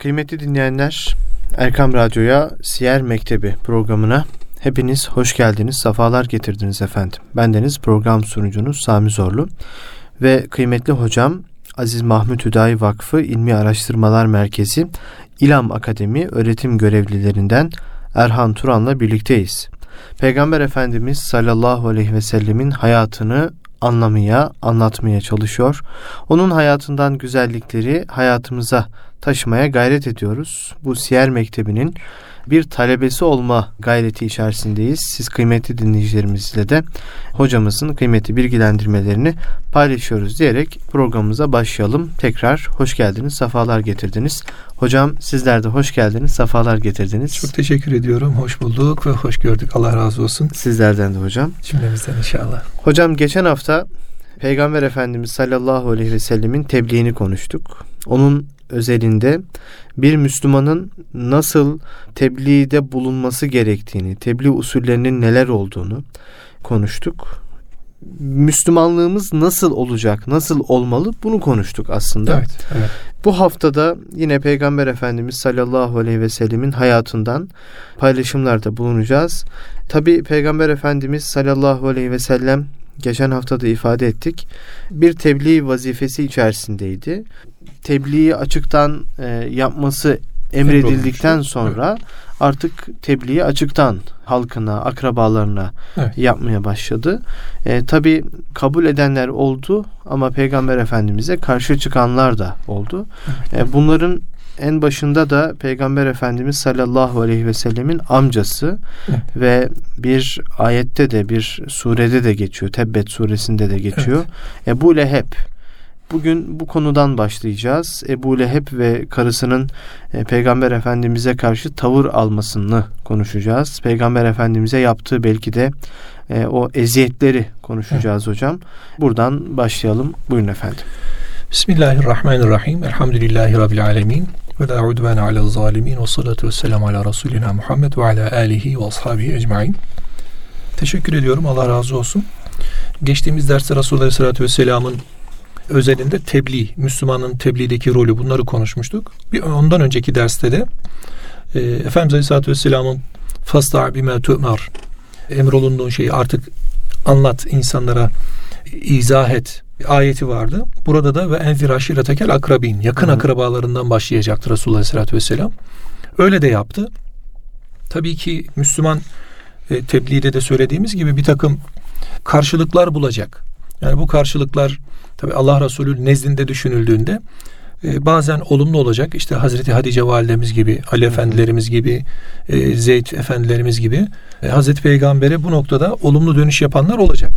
Kıymetli dinleyenler, Erkam Radyo'ya Siyer Mektebi programına hepiniz hoş geldiniz, sefalar getirdiniz efendim. Bendeniz program sunucunuz Sami Zorlu ve kıymetli hocam Aziz Mahmut Hüdayi Vakfı İlmi Araştırmalar Merkezi İlam Akademi öğretim görevlilerinden Erhan Turan'la birlikteyiz. Peygamber Efendimiz sallallahu aleyhi ve sellemin hayatını anlamaya, anlatmaya çalışıyor. Onun hayatından güzellikleri hayatımıza taşımaya gayret ediyoruz. Bu Siyer Mektebi'nin bir talebesi olma gayreti içerisindeyiz. Siz kıymetli dinleyicilerimizle de hocamızın kıymetli bilgilendirmelerini paylaşıyoruz diyerek programımıza başlayalım. Tekrar hoş geldiniz, safalar getirdiniz. Hocam sizler de hoş geldiniz, safalar getirdiniz. Çok teşekkür ediyorum. Hoş bulduk ve hoş gördük. Allah razı olsun. Sizlerden de hocam. Cümlemizden inşallah. Hocam geçen hafta Peygamber Efendimiz sallallahu aleyhi ve sellemin tebliğini konuştuk. Onun özelinde bir Müslümanın nasıl tebliğde bulunması gerektiğini, tebliğ usullerinin neler olduğunu konuştuk. Müslümanlığımız nasıl olacak, nasıl olmalı bunu konuştuk aslında. Evet, evet. Bu haftada yine Peygamber Efendimiz sallallahu aleyhi ve sellemin hayatından paylaşımlarda bulunacağız. Tabi Peygamber Efendimiz sallallahu aleyhi ve sellem geçen hafta da ifade ettik. Bir tebliğ vazifesi içerisindeydi. Tebliği açıktan e, yapması emredildikten sonra artık tebliği açıktan halkına, akrabalarına evet. yapmaya başladı. E, Tabi kabul edenler oldu ama Peygamber Efendimiz'e karşı çıkanlar da oldu. Evet. E, bunların en başında da Peygamber Efendimiz sallallahu aleyhi ve sellemin amcası evet. ve bir ayette de bir surede de geçiyor. Tebbet suresinde de geçiyor. Evet. Ebu Leheb Bugün bu konudan başlayacağız. Ebu Leheb ve karısının e, Peygamber Efendimiz'e karşı tavır almasını konuşacağız. Peygamber Efendimiz'e yaptığı belki de e, o eziyetleri konuşacağız evet. hocam. Buradan başlayalım. Buyurun efendim. Bismillahirrahmanirrahim. Elhamdülillahi Rabbil alemin. Ve la udvene ala zalimin. Ve salatu ve selamu ala Resulina Muhammed ve ala alihi ve ashabihi ecmain. Teşekkür ediyorum. Allah razı olsun. Geçtiğimiz derste Resulullah Aleyhisselatü Vesselam'ın özelinde tebliğ, Müslümanın tebliğdeki rolü bunları konuşmuştuk. Bir ondan önceki derste de e, Efendimiz Aleyhisselatü Vesselam'ın fasta bime tu'mar emrolunduğun şeyi artık anlat insanlara izah et ayeti vardı. Burada da ve enzir aşiretekel akrabin yakın Hı. akrabalarından başlayacaktı Resulullah Aleyhisselatü Vesselam. Öyle de yaptı. Tabii ki Müslüman e, tebliğde de söylediğimiz gibi bir takım karşılıklar bulacak. Yani bu karşılıklar tabi Allah Resulü nezdinde düşünüldüğünde e, bazen olumlu olacak. İşte Hazreti Hatice validemiz gibi, Ali efendilerimiz gibi, e, Zeyd efendilerimiz gibi e, Hazreti Peygamber'e bu noktada olumlu dönüş yapanlar olacak.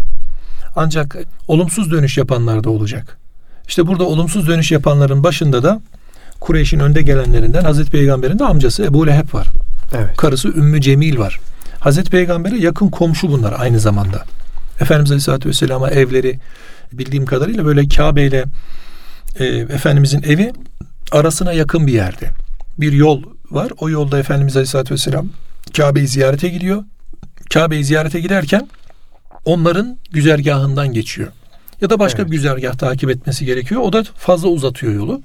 Ancak olumsuz dönüş yapanlar da olacak. İşte burada olumsuz dönüş yapanların başında da Kureyş'in önde gelenlerinden Hazreti Peygamber'in de amcası Ebu Leheb var. Evet. Karısı Ümmü Cemil var. Hazreti Peygamber'e yakın komşu bunlar aynı zamanda. Efendimiz Aleyhisselatü Vesselam'a evleri bildiğim kadarıyla böyle Kabe ile e, Efendimizin evi arasına yakın bir yerde. Bir yol var. O yolda Efendimiz Aleyhisselatü Vesselam Kabe'yi ziyarete gidiyor. Kabe'yi ziyarete giderken onların güzergahından geçiyor. Ya da başka evet. bir güzergah takip etmesi gerekiyor. O da fazla uzatıyor yolu.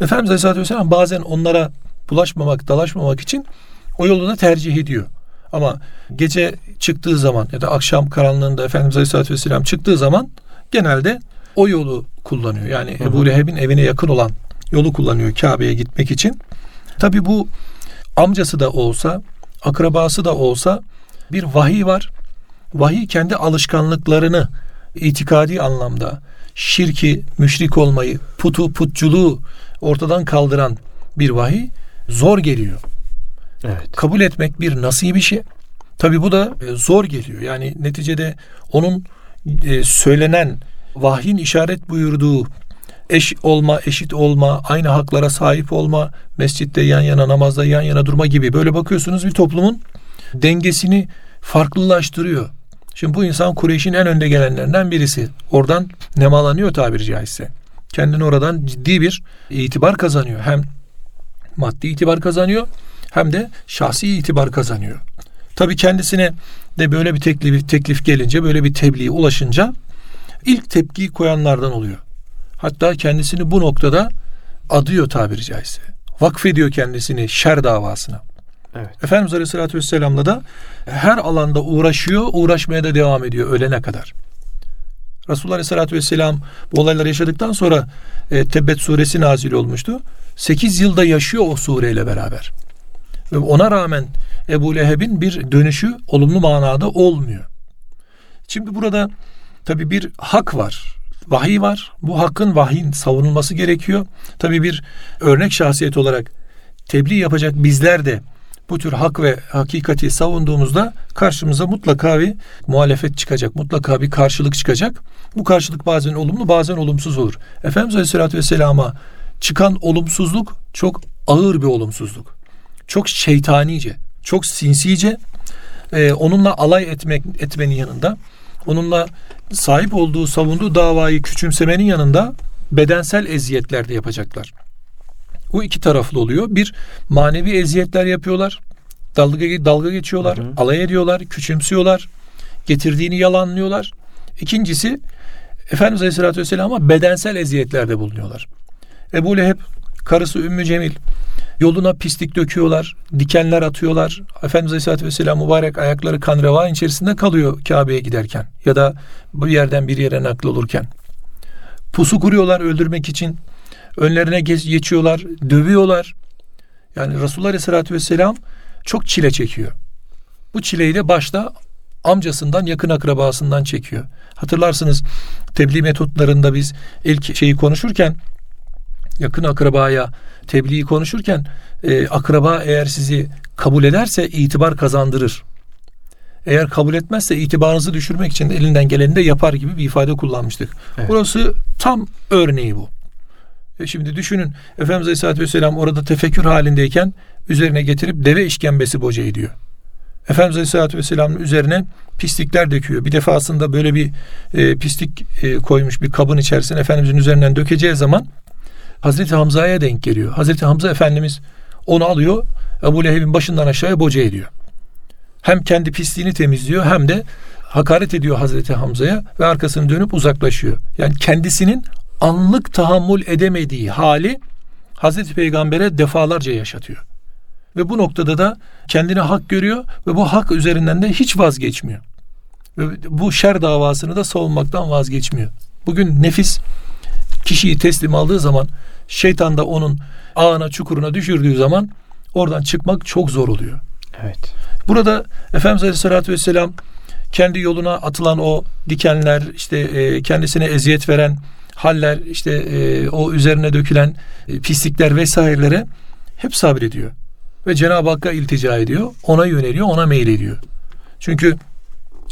Efendimiz Aleyhisselatü Vesselam bazen onlara bulaşmamak, dalaşmamak için o yolu da tercih ediyor. Ama gece çıktığı zaman ya da akşam karanlığında Efendimiz Aleyhisselatü Vesselam çıktığı zaman genelde o yolu kullanıyor. Yani hı hı. Ebu Leheb'in evine yakın olan yolu kullanıyor Kabe'ye gitmek için. Tabi bu amcası da olsa, akrabası da olsa bir vahiy var. Vahiy kendi alışkanlıklarını itikadi anlamda şirki, müşrik olmayı, putu, putçuluğu ortadan kaldıran bir vahiy zor geliyor. Evet. Kabul etmek bir nasip işi. Tabi bu da e, zor geliyor. Yani neticede onun e, söylenen vahyin işaret buyurduğu eş olma, eşit olma, aynı haklara sahip olma, mescitte yan yana, namazda yan yana durma gibi böyle bakıyorsunuz bir toplumun dengesini farklılaştırıyor. Şimdi bu insan Kureyş'in en önde gelenlerinden birisi. Oradan nemalanıyor tabiri caizse. Kendini oradan ciddi bir itibar kazanıyor. Hem maddi itibar kazanıyor hem de şahsi itibar kazanıyor. Tabii kendisine de böyle bir teklif, teklif gelince, böyle bir tebliğ ulaşınca ilk tepkiyi koyanlardan oluyor. Hatta kendisini bu noktada adıyor tabiri caizse. vakfediyor kendisini şer davasına. Evet. Efendimiz Aleyhisselatü Vesselam'la da her alanda uğraşıyor, uğraşmaya da devam ediyor ölene kadar. Resulullah Aleyhisselatü Vesselam bu olayları yaşadıktan sonra e, Tebbet suresi nazil olmuştu. 8 yılda yaşıyor o sureyle beraber. Ona rağmen Ebu Leheb'in bir dönüşü olumlu manada olmuyor. Şimdi burada tabi bir hak var. Vahiy var. Bu hakkın vahyin savunulması gerekiyor. Tabi bir örnek şahsiyet olarak tebliğ yapacak bizler de bu tür hak ve hakikati savunduğumuzda karşımıza mutlaka bir muhalefet çıkacak. Mutlaka bir karşılık çıkacak. Bu karşılık bazen olumlu bazen olumsuz olur. Efendimiz Aleyhisselatü Vesselam'a çıkan olumsuzluk çok ağır bir olumsuzluk. Çok şeytanice, çok sinsice. Ee, onunla alay etmek etmenin yanında, onunla sahip olduğu, savunduğu davayı küçümsemenin yanında bedensel eziyetler de yapacaklar. Bu iki taraflı oluyor. Bir manevi eziyetler yapıyorlar. Dalga dalga geçiyorlar, hı hı. alay ediyorlar, küçümsüyorlar, getirdiğini yalanlıyorlar. İkincisi Efendimiz Aleyhisselatü Vesselam'a bedensel eziyetlerde bulunuyorlar. Ebu Leheb, karısı Ümmü Cemil, yoluna pislik döküyorlar, dikenler atıyorlar. Efendimiz Aleyhisselatü Vesselam mübarek ayakları kan revan içerisinde kalıyor Kabe'ye giderken ya da bu yerden bir yere nakl olurken. Pusu kuruyorlar öldürmek için. Önlerine geç, geçiyorlar, dövüyorlar. Yani Resulullah Aleyhisselatü Vesselam çok çile çekiyor. Bu çileyi de başta amcasından yakın akrabasından çekiyor. Hatırlarsınız tebliğ metotlarında biz ilk şeyi konuşurken yakın akrabaya tebliği konuşurken e, akraba eğer sizi kabul ederse itibar kazandırır. Eğer kabul etmezse itibarınızı düşürmek için de elinden geleni de yapar gibi bir ifade kullanmıştık. Evet. Burası tam örneği bu. E şimdi düşünün Efendimiz Aleyhisselatü Vesselam orada tefekkür halindeyken üzerine getirip deve işkembesi boca ediyor. Efendimiz Aleyhisselatü Vesselam'ın üzerine pislikler döküyor. Bir defasında böyle bir e, pislik e, koymuş bir kabın içerisine Efendimizin üzerinden dökeceği zaman Hazreti Hamza'ya denk geliyor. Hazreti Hamza Efendimiz onu alıyor Ebu Leheb'in başından aşağıya boca ediyor. Hem kendi pisliğini temizliyor hem de hakaret ediyor Hazreti Hamza'ya ve arkasını dönüp uzaklaşıyor. Yani kendisinin anlık tahammül edemediği hali Hazreti Peygamber'e defalarca yaşatıyor. Ve bu noktada da kendini hak görüyor ve bu hak üzerinden de hiç vazgeçmiyor. Ve bu şer davasını da savunmaktan vazgeçmiyor. Bugün nefis kişiyi teslim aldığı zaman şeytan da onun ağına çukuruna düşürdüğü zaman oradan çıkmak çok zor oluyor. Evet. Burada Efendimiz Aleyhisselatü Vesselam kendi yoluna atılan o dikenler işte e, kendisine eziyet veren haller işte e, o üzerine dökülen e, pislikler vesairelere hep sabrediyor. Ve Cenab-ı Hakk'a iltica ediyor. Ona yöneliyor, ona meylediyor. Çünkü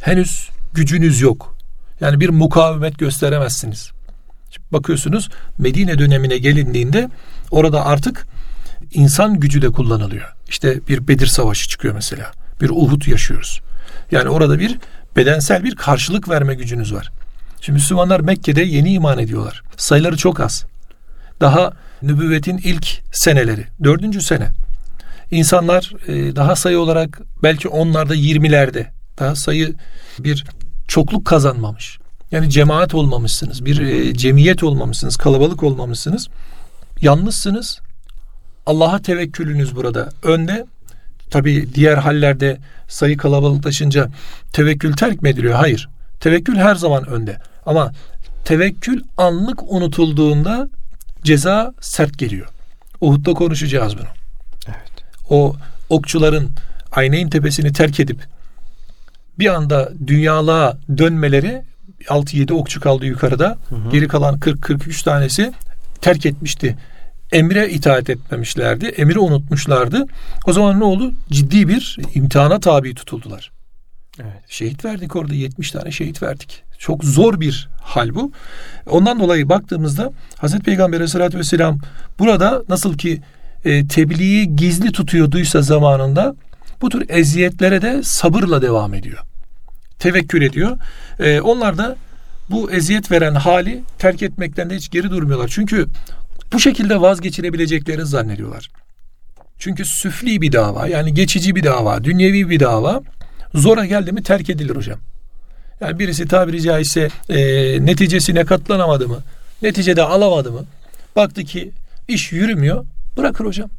henüz gücünüz yok. Yani bir mukavemet gösteremezsiniz. Şimdi bakıyorsunuz Medine dönemine gelindiğinde orada artık insan gücü de kullanılıyor. İşte bir Bedir Savaşı çıkıyor mesela. Bir Uhud yaşıyoruz. Yani orada bir bedensel bir karşılık verme gücünüz var. Şimdi Müslümanlar Mekke'de yeni iman ediyorlar. Sayıları çok az. Daha nübüvvetin ilk seneleri, dördüncü sene. İnsanlar e, daha sayı olarak belki onlarda yirmilerde daha sayı bir çokluk kazanmamış. Yani cemaat olmamışsınız, bir e, cemiyet olmamışsınız, kalabalık olmamışsınız. Yalnızsınız. Allah'a tevekkülünüz burada önde. Tabi diğer hallerde sayı kalabalıklaşınca tevekkül terk mi ediliyor? Hayır. Tevekkül her zaman önde. Ama tevekkül anlık unutulduğunda ceza sert geliyor. Uhud'da konuşacağız bunu. Evet. O okçuların Ayneyn tepesini terk edip bir anda dünyalığa dönmeleri 6-7 okçu kaldı yukarıda. Hı hı. Geri kalan 40-43 tanesi terk etmişti. Emre itaat etmemişlerdi. Emri unutmuşlardı. O zaman ne oldu? Ciddi bir imtihana tabi tutuldular. Evet. Şehit verdik orada 70 tane şehit verdik. Çok zor bir hal bu. Ondan dolayı baktığımızda Hazreti Peygamber Aleyhisselatü Vesselam burada nasıl ki e, tebliği gizli tutuyorduysa zamanında bu tür eziyetlere de sabırla devam ediyor. Tevekkül ediyor. E, onlar da bu eziyet veren hali terk etmekten de hiç geri durmuyorlar. Çünkü bu şekilde vazgeçirebileceklerini zannediyorlar. Çünkü süfli bir dava yani geçici bir dava, dünyevi bir dava zora geldi mi terk edilir hocam. Yani birisi tabiri caizse e, neticesine katlanamadı mı? Neticede alamadı mı? Baktı ki iş yürümüyor. Bırakır hocam.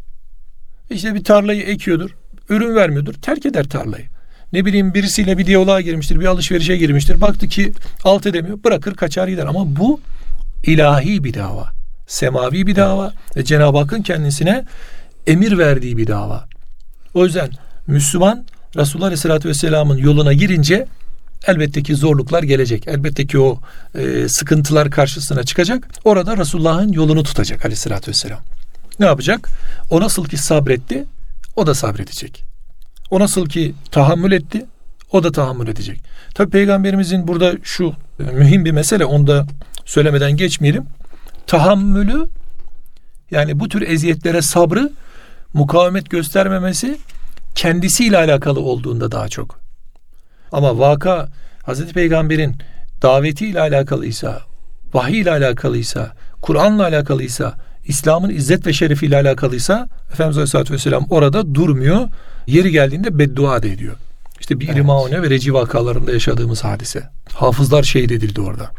İşte bir tarlayı ekiyordur. Ürün vermiyordur. Terk eder tarlayı. Ne bileyim birisiyle bir diyaloğa girmiştir. Bir alışverişe girmiştir. Baktı ki alt edemiyor. Bırakır kaçar gider. Ama bu ilahi bir dava. Semavi bir dava. Ve Cenab-ı Hakk'ın kendisine emir verdiği bir dava. O yüzden Müslüman Resulullah Aleyhisselatü Vesselam'ın yoluna girince elbette ki zorluklar gelecek. Elbette ki o e, sıkıntılar karşısına çıkacak. Orada Resulullah'ın yolunu tutacak Aleyhisselatü Vesselam. Ne yapacak? O nasıl ki sabretti, o da sabredecek. O nasıl ki tahammül etti, o da tahammül edecek. Tabi peygamberimizin burada şu e, mühim bir mesele, onu da söylemeden geçmeyelim. Tahammülü yani bu tür eziyetlere sabrı mukavemet göstermemesi kendisiyle alakalı olduğunda daha çok. Ama vaka Hazreti Peygamber'in davetiyle alakalıysa, vahiy ile alakalıysa, Kur'an'la alakalıysa, İslam'ın izzet ve şerefiyle alakalıysa Efendimiz Aleyhisselatü Vesselam orada durmuyor. Yeri geldiğinde beddua da ediyor. İşte bir evet. Maune ve Reci vakalarında yaşadığımız hadise. Hafızlar şehit edildi orada.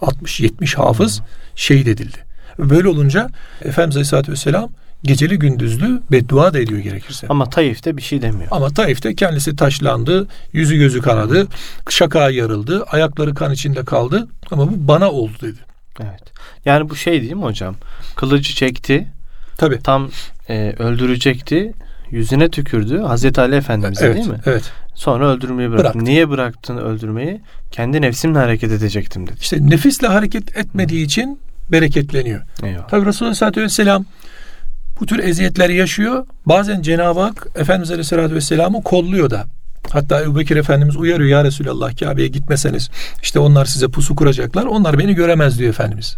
60-70 hafız şehit edildi. Böyle olunca Efendimiz Aleyhisselatü Vesselam geceli gündüzlü beddua da ediyor gerekirse. Ama Taif'te bir şey demiyor. Ama Taif'te kendisi taşlandı, yüzü gözü kanadı, şaka yarıldı, ayakları kan içinde kaldı ama bu bana oldu dedi. Evet. Yani bu şey değil mi hocam? Kılıcı çekti. Tabi. Tam e, öldürecekti. Yüzüne tükürdü. Hazreti Ali Efendimiz'e evet, değil mi? Evet. Sonra öldürmeyi bıraktı. Bıraktı. Niye bıraktın öldürmeyi? Kendi nefsimle hareket edecektim dedi. İşte nefisle hareket etmediği için bereketleniyor. Eyvallah. Tabi Resulullah Aleyhisselatü Vesselam bu tür eziyetleri yaşıyor. Bazen Cenab-ı Hak Efendimiz Aleyhisselatü Vesselam'ı kolluyor da. Hatta Ebu Bekir Efendimiz uyarıyor ya Resulallah Kabe'ye gitmeseniz işte onlar size pusu kuracaklar. Onlar beni göremez diyor Efendimiz.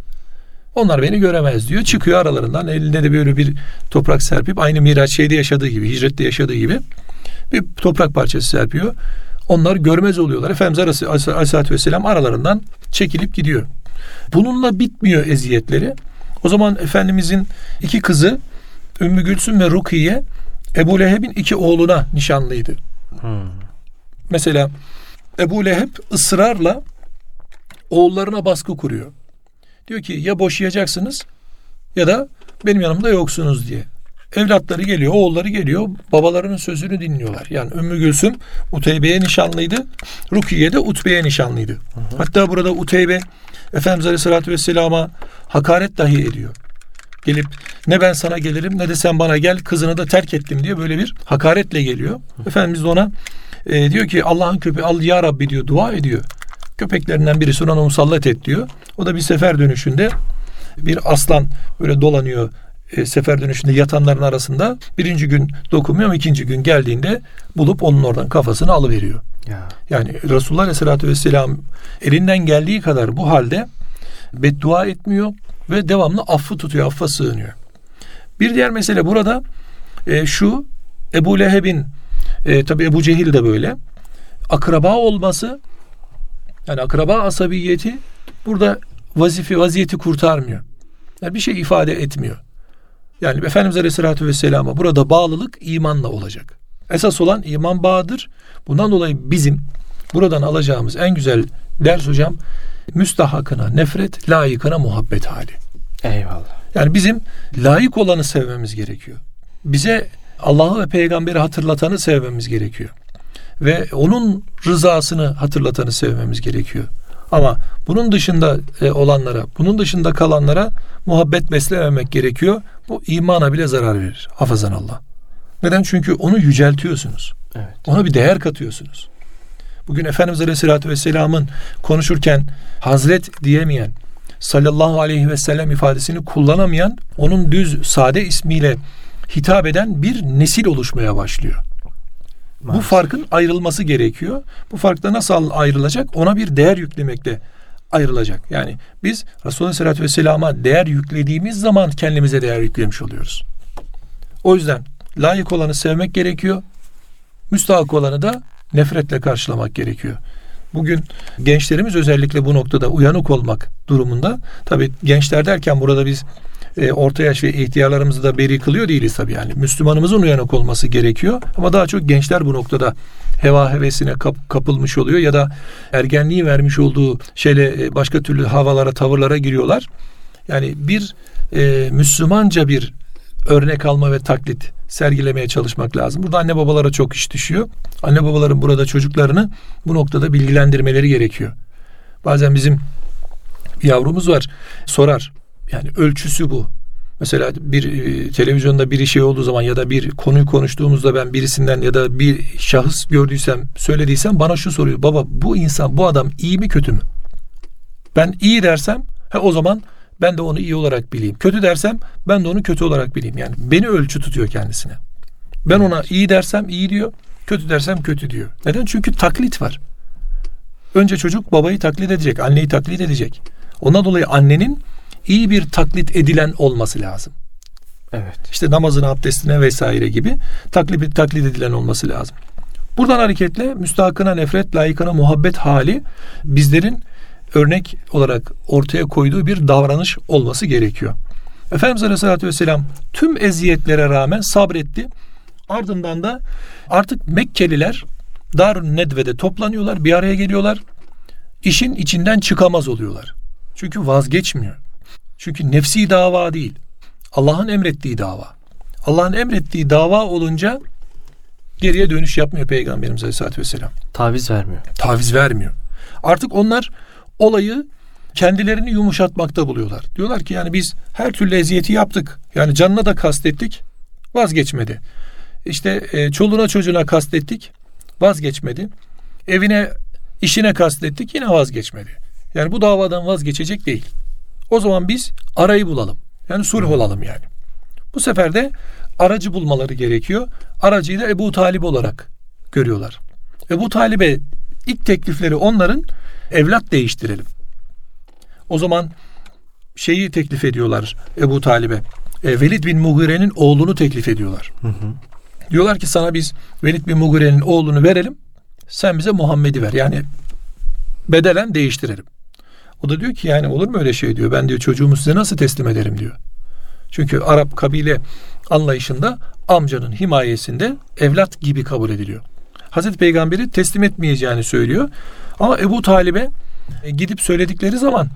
Onlar beni göremez diyor. Çıkıyor aralarından elinde de böyle bir toprak serpip aynı Miraç şeyde yaşadığı gibi, hicrette yaşadığı gibi bir toprak parçası serpiyor. Onlar görmez oluyorlar. Efendimiz Aleyhisselatü Vesselam aralarından çekilip gidiyor. Bununla bitmiyor eziyetleri. O zaman Efendimizin iki kızı Ümmü Gülsüm ve Rukiye Ebu Leheb'in iki oğluna nişanlıydı. Hmm. Mesela Ebu Leheb ısrarla oğullarına baskı kuruyor. Diyor ki ya boşayacaksınız ya da benim yanımda yoksunuz diye. Evlatları geliyor, oğulları geliyor, babalarının sözünü dinliyorlar. Yani Ümmü Gülsüm Uteybe'ye nişanlıydı. Rukiye de Utbe'ye nişanlıydı. Hı hı. Hatta burada Uteybe Efendimiz Aleyhisselatü Vesselam'a hakaret dahi ediyor. Gelip ne ben sana gelirim ne de sen bana gel kızını da terk ettim diye böyle bir hakaretle geliyor. Efendimiz de ona e, diyor ki Allah'ın köpeği al ya Rabbi diyor dua ediyor. Köpeklerinden birisi ona musallat et diyor. O da bir sefer dönüşünde bir aslan böyle dolanıyor e, sefer dönüşünde yatanların arasında. Birinci gün dokunmuyor ama ikinci gün geldiğinde bulup onun oradan kafasını alıveriyor. Ya. Yani Resulullah Aleyhisselatü Vesselam elinden geldiği kadar bu halde beddua etmiyor ve devamlı affı tutuyor, affa sığınıyor. Bir diğer mesele burada e, şu Ebu Leheb'in e, tabi Ebu Cehil de böyle akraba olması yani akraba asabiyeti burada vazife vaziyeti kurtarmıyor. Yani bir şey ifade etmiyor. Yani Efendimiz Aleyhisselatü Vesselam'a burada bağlılık imanla olacak. Esas olan iman bağıdır. Bundan dolayı bizim buradan alacağımız en güzel ders hocam müstahakına nefret, layıkına muhabbet hali. Eyvallah. Yani bizim layık olanı sevmemiz gerekiyor. Bize Allah'ı ve peygamberi hatırlatanı sevmemiz gerekiyor. Ve onun rızasını hatırlatanı sevmemiz gerekiyor. Ama bunun dışında e, olanlara, bunun dışında kalanlara muhabbet beslememek gerekiyor. Bu imana bile zarar verir. Hafazan Allah. Neden? Çünkü onu yüceltiyorsunuz. Evet. Ona bir değer katıyorsunuz. Bugün Efendimiz Aleyhisselatü Vesselam'ın konuşurken Hazret diyemeyen, sallallahu aleyhi ve sellem ifadesini kullanamayan, onun düz sade ismiyle hitap eden bir nesil oluşmaya başlıyor. Maalesef. Bu farkın ayrılması gerekiyor. Bu farkta nasıl ayrılacak? Ona bir değer yüklemekle ayrılacak. Yani biz Resulullah Aleyhisselatü Vesselam'a değer yüklediğimiz zaman kendimize değer yüklemiş oluyoruz. O yüzden layık olanı sevmek gerekiyor. Müstahak olanı da nefretle karşılamak gerekiyor. Bugün gençlerimiz özellikle bu noktada uyanık olmak durumunda. Tabi gençler derken burada biz e, orta yaş ve ihtiyarlarımızı da beri kılıyor değiliz tabi yani. Müslümanımızın uyanık olması gerekiyor. Ama daha çok gençler bu noktada heva hevesine kap, kapılmış oluyor ya da ergenliği vermiş olduğu şeyle e, başka türlü havalara, tavırlara giriyorlar. Yani bir e, Müslümanca bir örnek alma ve taklit sergilemeye çalışmak lazım. Burada anne babalara çok iş düşüyor. Anne babaların burada çocuklarını bu noktada bilgilendirmeleri gerekiyor. Bazen bizim yavrumuz var sorar. Yani ölçüsü bu. Mesela bir e, televizyonda bir şey olduğu zaman ya da bir konuyu konuştuğumuzda ben birisinden ya da bir şahıs gördüysem, söylediysem bana şu soruyor. Baba bu insan, bu adam iyi mi kötü mü? Ben iyi dersem he, o zaman ben de onu iyi olarak bileyim. Kötü dersem ben de onu kötü olarak bileyim. Yani beni ölçü tutuyor kendisine. Ben ona iyi dersem iyi diyor, kötü dersem kötü diyor. Neden? Çünkü taklit var. Önce çocuk babayı taklit edecek, anneyi taklit edecek. Ondan dolayı annenin iyi bir taklit edilen olması lazım. Evet. İşte namazın abdestine vesaire gibi taklit, taklit edilen olması lazım. Buradan hareketle müstahakına nefret, layıkına muhabbet hali bizlerin örnek olarak ortaya koyduğu bir davranış olması gerekiyor. Efendimiz Aleyhisselatü Vesselam tüm eziyetlere rağmen sabretti. Ardından da artık Mekkeliler Darun Nedve'de toplanıyorlar, bir araya geliyorlar. İşin içinden çıkamaz oluyorlar. Çünkü vazgeçmiyor. Çünkü nefsi dava değil. Allah'ın emrettiği dava. Allah'ın emrettiği dava olunca geriye dönüş yapmıyor Peygamberimiz Aleyhisselatü Vesselam. Taviz vermiyor. Taviz vermiyor. Artık onlar olayı kendilerini yumuşatmakta buluyorlar. Diyorlar ki yani biz her türlü eziyeti yaptık. Yani canına da kastettik. Vazgeçmedi. İşte e, çoluğuna çocuğuna kastettik. Vazgeçmedi. Evine işine kastettik yine vazgeçmedi. Yani bu davadan vazgeçecek değil. O zaman biz arayı bulalım. Yani sulh olalım yani. Bu sefer de aracı bulmaları gerekiyor. Aracıyı da Ebu Talib olarak görüyorlar. Ebu Talib'e ilk teklifleri onların evlat değiştirelim. O zaman şeyi teklif ediyorlar Ebu Talib'e. E, Velid bin Mughire'nin oğlunu teklif ediyorlar. Hı hı. Diyorlar ki sana biz Velid bin Mughire'nin oğlunu verelim. Sen bize Muhammed'i ver. Yani bedelen değiştirelim. O da diyor ki yani olur mu öyle şey diyor. Ben diyor çocuğumu size nasıl teslim ederim diyor. Çünkü Arap kabile anlayışında amcanın himayesinde evlat gibi kabul ediliyor. Hazreti Peygamber'i teslim etmeyeceğini söylüyor. Ama Ebu Talib'e e, gidip söyledikleri zaman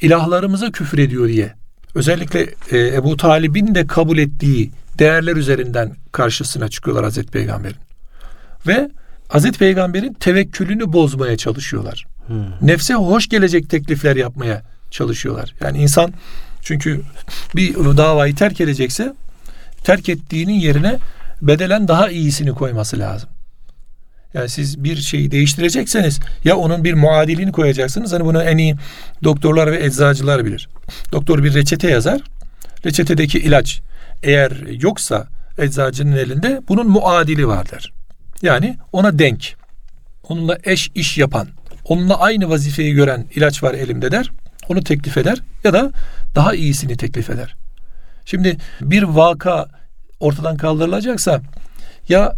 ilahlarımıza küfür ediyor diye. Özellikle e, Ebu Talib'in de kabul ettiği değerler üzerinden karşısına çıkıyorlar Hazreti Peygamber'in. Ve Hazreti Peygamber'in tevekkülünü bozmaya çalışıyorlar. Hmm. Nefse hoş gelecek teklifler yapmaya çalışıyorlar. Yani insan çünkü bir davayı terk edecekse terk ettiğinin yerine bedelen daha iyisini koyması lazım. Yani siz bir şeyi değiştirecekseniz ya onun bir muadilini koyacaksınız. Hani bunu en iyi doktorlar ve eczacılar bilir. Doktor bir reçete yazar. Reçetedeki ilaç eğer yoksa eczacının elinde bunun muadili vardır. Yani ona denk. Onunla eş iş yapan, onunla aynı vazifeyi gören ilaç var elimde der. Onu teklif eder ya da daha iyisini teklif eder. Şimdi bir vaka ortadan kaldırılacaksa ya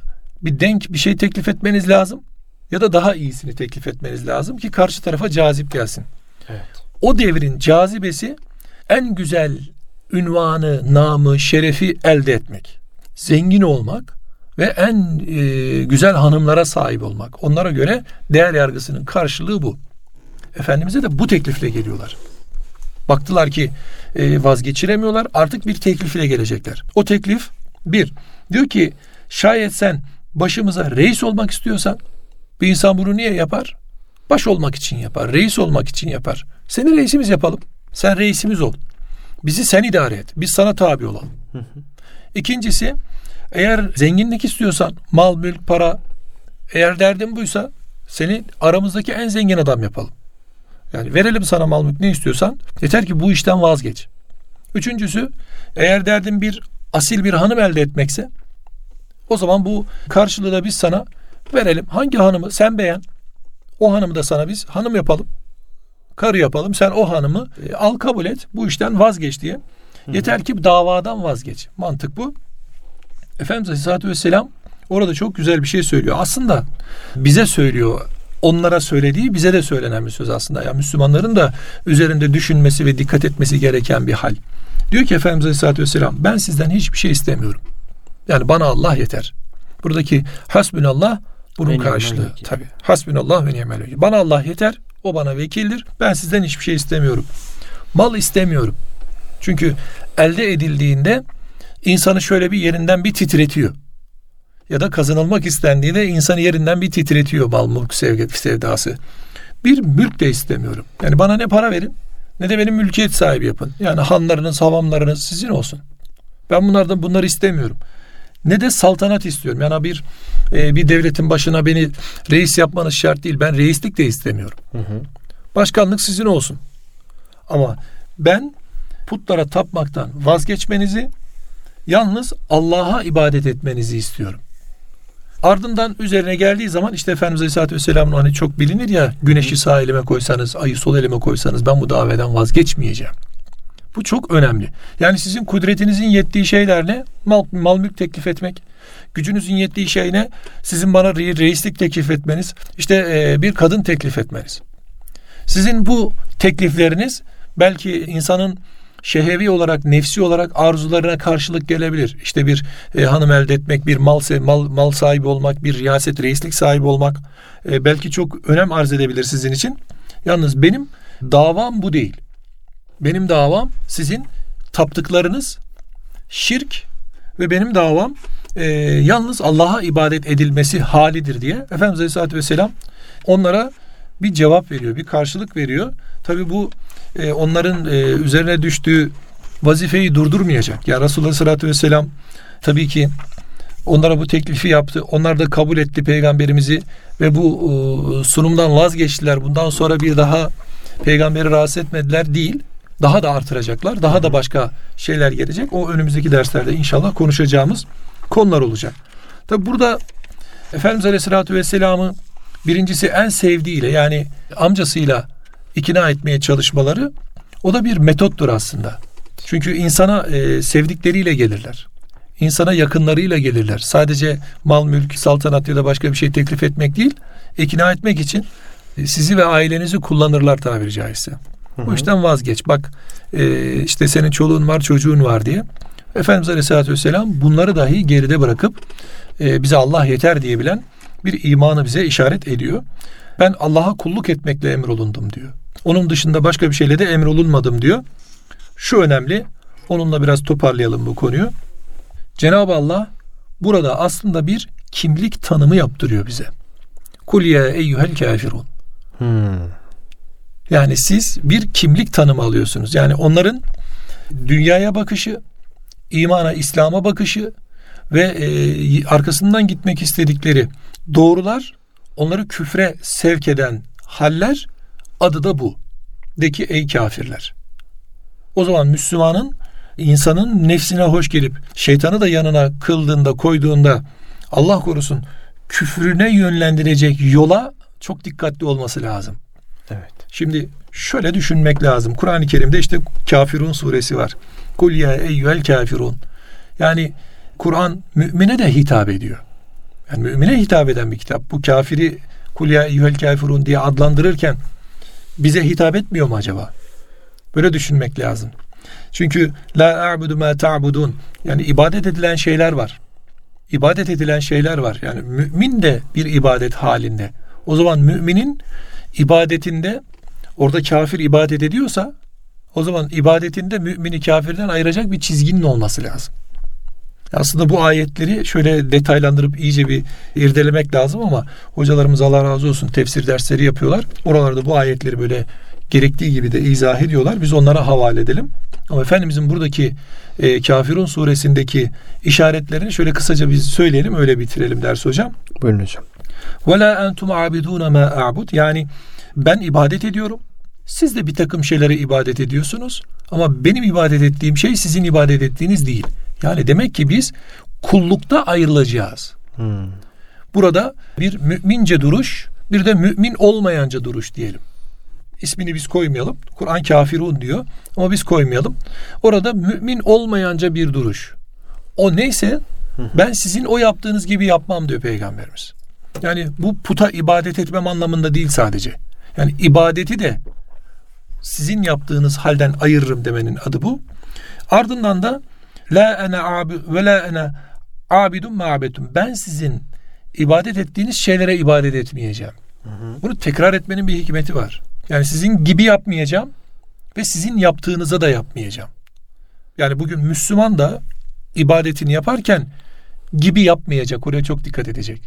bir denk bir şey teklif etmeniz lazım ya da daha iyisini teklif etmeniz lazım ki karşı tarafa cazip gelsin. Evet. O devrin cazibesi en güzel ünvanı, namı, şerefi elde etmek. Zengin olmak ve en e, güzel hanımlara sahip olmak. Onlara göre değer yargısının karşılığı bu. Efendimiz'e de bu teklifle geliyorlar. Baktılar ki e, vazgeçiremiyorlar. Artık bir teklifle gelecekler. O teklif bir. Diyor ki şayet sen başımıza reis olmak istiyorsan bir insan bunu niye yapar? Baş olmak için yapar. Reis olmak için yapar. Seni reisimiz yapalım. Sen reisimiz ol. Bizi sen idare et. Biz sana tabi olalım. İkincisi eğer zenginlik istiyorsan mal, mülk, para eğer derdin buysa seni aramızdaki en zengin adam yapalım. Yani verelim sana mal mülk ne istiyorsan yeter ki bu işten vazgeç. Üçüncüsü eğer derdin bir asil bir hanım elde etmekse o zaman bu karşılığı da biz sana verelim. Hangi hanımı sen beğen. O hanımı da sana biz hanım yapalım. Karı yapalım. Sen o hanımı e, al kabul et. Bu işten vazgeç diye. Yeter ki davadan vazgeç. Mantık bu. Efendimiz Aleyhisselatü Vesselam orada çok güzel bir şey söylüyor. Aslında bize söylüyor. Onlara söylediği bize de söylenen bir söz aslında. Yani Müslümanların da üzerinde düşünmesi ve dikkat etmesi gereken bir hal. Diyor ki Efendimiz Aleyhisselatü Vesselam ben sizden hiçbir şey istemiyorum. Yani bana Allah yeter. Buradaki hasbünallah bunun ve karşılığı. Tabi. Hasbünallah ve ni'mel vekil. Bana Allah yeter. O bana vekildir. Ben sizden hiçbir şey istemiyorum. Mal istemiyorum. Çünkü elde edildiğinde insanı şöyle bir yerinden bir titretiyor. Ya da kazanılmak istendiğinde insanı yerinden bir titretiyor mal mülk sevgi, sevdası. Bir mülk de istemiyorum. Yani bana ne para verin ne de benim mülkiyet sahibi yapın. Yani hanlarınız, havamlarınız sizin olsun. Ben bunlardan bunları istemiyorum. Ne de saltanat istiyorum. Yani bir e, bir devletin başına beni reis yapmanız şart değil. Ben reislik de istemiyorum. Hı hı. Başkanlık sizin olsun. Ama ben putlara tapmaktan vazgeçmenizi yalnız Allah'a ibadet etmenizi istiyorum. Ardından üzerine geldiği zaman işte Efendimiz Aleyhisselatü Vesselam'ın hani çok bilinir ya güneşi sağ elime koysanız, ayı sol elime koysanız ben bu daveden vazgeçmeyeceğim. Bu çok önemli. Yani sizin kudretinizin yettiği şeylerle mal, mal mülk teklif etmek, gücünüzün yettiği şey ne? Sizin bana reislik teklif etmeniz, işte e, bir kadın teklif etmeniz. Sizin bu teklifleriniz belki insanın şehevi olarak, nefsi olarak arzularına karşılık gelebilir. İşte bir e, hanım elde etmek, bir mal, mal mal sahibi olmak, bir riyaset, reislik sahibi olmak e, belki çok önem arz edebilir sizin için. Yalnız benim davam bu değil. Benim davam sizin taptıklarınız şirk ve benim davam e, yalnız Allah'a ibadet edilmesi halidir diye Efendimiz Aleyhisselatü Vesselam onlara bir cevap veriyor, bir karşılık veriyor. Tabi bu e, onların e, üzerine düştüğü vazifeyi durdurmayacak. Ya Resulullah Aleyhisselatü Vesselam tabii ki onlara bu teklifi yaptı. Onlar da kabul etti peygamberimizi ve bu e, sunumdan vazgeçtiler. Bundan sonra bir daha peygamberi rahatsız etmediler değil. Daha da artıracaklar. Daha da başka şeyler gelecek. O önümüzdeki derslerde inşallah konuşacağımız konular olacak. Tabi burada Efendimiz Aleyhisselatü Vesselam'ı birincisi en sevdiğiyle yani amcasıyla ikna etmeye çalışmaları o da bir metottur aslında. Çünkü insana e, sevdikleriyle gelirler. İnsana yakınlarıyla gelirler. Sadece mal, mülk, saltanat ya da başka bir şey teklif etmek değil, ikna etmek için e, sizi ve ailenizi kullanırlar tabiri caizse. Hı Bu işten vazgeç. Bak e, işte senin çoluğun var, çocuğun var diye. Efendimiz Aleyhisselatü Vesselam bunları dahi geride bırakıp e, bize Allah yeter diyebilen bir imanı bize işaret ediyor. Ben Allah'a kulluk etmekle emrolundum diyor. Onun dışında başka bir şeyle de emrolunmadım diyor. Şu önemli. Onunla biraz toparlayalım bu konuyu. Cenab-ı Allah burada aslında bir kimlik tanımı yaptırıyor bize. Kul ya eyyuhel kafirun. Hmm. Yani siz bir kimlik tanımı alıyorsunuz. Yani onların dünyaya bakışı, imana, İslam'a bakışı ve e, arkasından gitmek istedikleri doğrular onları küfre sevk eden haller adı da bu. De ki ey kafirler. O zaman Müslümanın insanın nefsine hoş gelip şeytanı da yanına kıldığında koyduğunda Allah korusun küfrüne yönlendirecek yola çok dikkatli olması lazım. Şimdi şöyle düşünmek lazım. Kur'an-ı Kerim'de işte Kafirun suresi var. Kul ya eyyuhel kafirun. Yani Kur'an mümine de hitap ediyor. Yani mümine hitap eden bir kitap. Bu kafiri kul ya eyyuhel kafirun diye adlandırırken bize hitap etmiyor mu acaba? Böyle düşünmek lazım. Çünkü la a'budu ma ta'budun yani ibadet edilen şeyler var. İbadet edilen şeyler var. Yani mümin de bir ibadet halinde. O zaman müminin ibadetinde orada kafir ibadet ediyorsa o zaman ibadetinde mümini kafirden ayıracak bir çizginin olması lazım. Aslında bu ayetleri şöyle detaylandırıp iyice bir irdelemek lazım ama hocalarımız Allah razı olsun tefsir dersleri yapıyorlar. Oralarda bu ayetleri böyle gerektiği gibi de izah ediyorlar. Biz onlara havale edelim. Ama Efendimizin buradaki e, Kafirun suresindeki işaretlerini şöyle kısaca biz söyleyelim öyle bitirelim ders hocam. Buyurun hocam. Ve la entum abiduna ma a'bud. Yani ben ibadet ediyorum. Siz de bir takım şeylere ibadet ediyorsunuz. Ama benim ibadet ettiğim şey sizin ibadet ettiğiniz değil. Yani demek ki biz kullukta ayrılacağız. Hmm. Burada bir mümince duruş, bir de mümin olmayanca duruş diyelim. İsmini biz koymayalım. Kur'an kafirun diyor ama biz koymayalım. Orada mümin olmayanca bir duruş. O neyse ben sizin o yaptığınız gibi yapmam diyor peygamberimiz. Yani bu puta ibadet etmem anlamında değil sadece. Yani ibadeti de sizin yaptığınız halden ayırırım demenin adı bu. Ardından da La ene abi ve la ene abidun ma'betun. Ben sizin ibadet ettiğiniz şeylere ibadet etmeyeceğim. Hı hı. Bunu tekrar etmenin bir hikmeti var. Yani sizin gibi yapmayacağım ve sizin yaptığınıza da yapmayacağım. Yani bugün Müslüman da ibadetini yaparken gibi yapmayacak. Oraya çok dikkat edecek.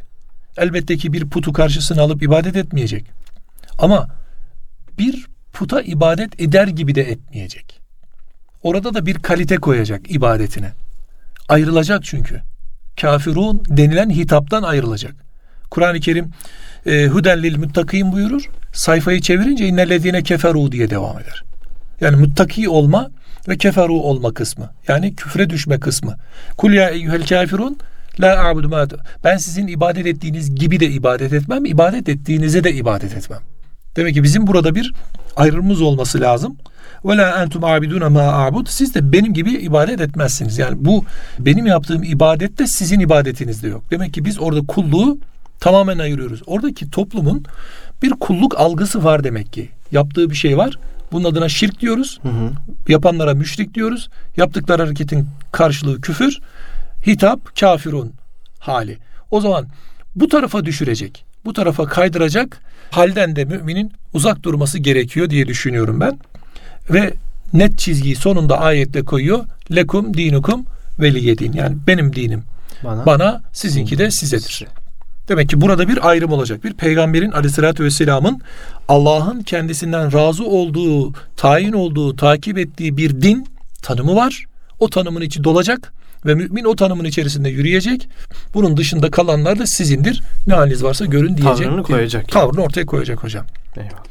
Elbette ki bir putu karşısına alıp ibadet etmeyecek. Ama bir puta ibadet eder gibi de etmeyecek. Orada da bir kalite koyacak ibadetine. Ayrılacak çünkü. Kafirun denilen hitaptan ayrılacak. Kur'an-ı Kerim e, huden lil muttakin buyurur. Sayfayı çevirince innellezine keferu diye devam eder. Yani muttaki olma ve keferu olma kısmı. Yani küfre düşme kısmı. Kul ya eyyuhel kafirun la a'budu ma Ben sizin ibadet ettiğiniz gibi de ibadet etmem, ibadet ettiğinize de ibadet etmem. Demek ki bizim burada bir ayrımımız olması lazım. Ve la entum abidun ma a'bud. Siz de benim gibi ibadet etmezsiniz. Yani bu benim yaptığım ibadet de sizin ibadetinizde yok. Demek ki biz orada kulluğu tamamen ayırıyoruz. Oradaki toplumun bir kulluk algısı var demek ki. Yaptığı bir şey var. Bunun adına şirk diyoruz. Hı hı. Yapanlara müşrik diyoruz. Yaptıkları hareketin karşılığı küfür. Hitap kafirun hali. O zaman bu tarafa düşürecek. Bu tarafa kaydıracak halden de müminin uzak durması gerekiyor diye düşünüyorum ben. Ve net çizgiyi sonunda ayette koyuyor. Lekum dinukum veliyedin. Yani benim dinim bana, bana sizinki de sizedir. Demek ki burada bir ayrım olacak. Bir peygamberin aleyhissalatü vesselamın Allah'ın kendisinden razı olduğu, tayin olduğu, takip ettiği bir din tanımı var. O tanımın içi dolacak ve mümin o tanımın içerisinde yürüyecek. Bunun dışında kalanlar da sizindir. Ne haliniz varsa görün diyecek. Tavrını koyacak. Tavrını ortaya koyacak hocam. Eyvallah.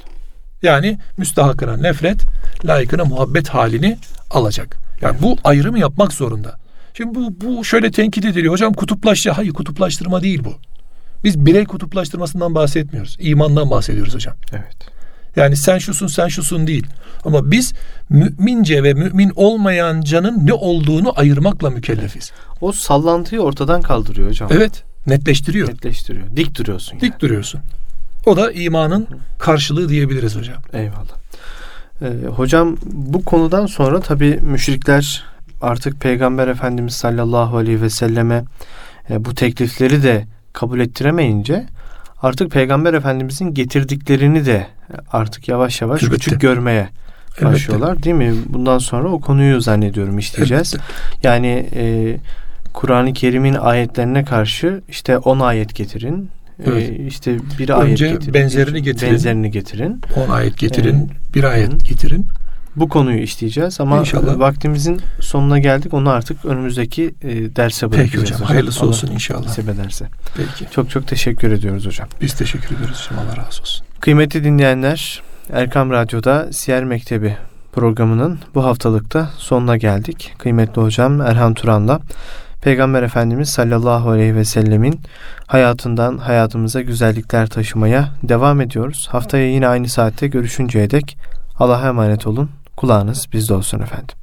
Yani müstahakına nefret, layıkına muhabbet halini alacak. Yani bu ayrımı yapmak zorunda. Şimdi bu, bu şöyle tenkit ediliyor. Hocam kutuplaştı. Hayır kutuplaştırma değil bu. Biz birey kutuplaştırmasından bahsetmiyoruz. İmandan bahsediyoruz hocam. Evet. Yani sen şusun sen şusun değil. Ama biz mümince ve mümin olmayan canın ne olduğunu ayırmakla mükellefiz. O sallantıyı ortadan kaldırıyor hocam. Evet. Netleştiriyor. Netleştiriyor. Dik duruyorsun. Dik yani. duruyorsun. O da imanın karşılığı diyebiliriz hocam. Eyvallah. Ee, hocam bu konudan sonra tabi müşrikler artık Peygamber Efendimiz sallallahu aleyhi ve selleme e, bu teklifleri de kabul ettiremeyince artık Peygamber Efendimizin getirdiklerini de artık yavaş yavaş Elbette. küçük görmeye başlıyorlar Elbette. değil mi? Bundan sonra o konuyu zannediyorum işleyeceğiz. Elbette. Yani e, Kur'an-ı Kerim'in ayetlerine karşı işte 10 ayet getirin. E, evet. Ee, işte bir ayet getirin. benzerini getirin. Benzerini getirin. 10 ayet getirin. Ee, bir ayet hı. getirin bu konuyu işleyeceğiz ama inşallah. vaktimizin sonuna geldik. Onu artık önümüzdeki e, derse bırakacağız. Peki hocam. hocam. Hayırlısı Allah olsun inşallah. Nasip ederse. Peki. Çok çok teşekkür ediyoruz hocam. Biz teşekkür ediyoruz hocam. Allah razı olsun. Kıymetli dinleyenler Erkam Radyo'da Siyer Mektebi programının bu haftalıkta sonuna geldik. Kıymetli hocam Erhan Turan'la Peygamber Efendimiz sallallahu aleyhi ve sellemin hayatından hayatımıza güzellikler taşımaya devam ediyoruz. Haftaya yine aynı saatte görüşünceye dek Allah'a emanet olun. Kulağınız bizde olsun efendim.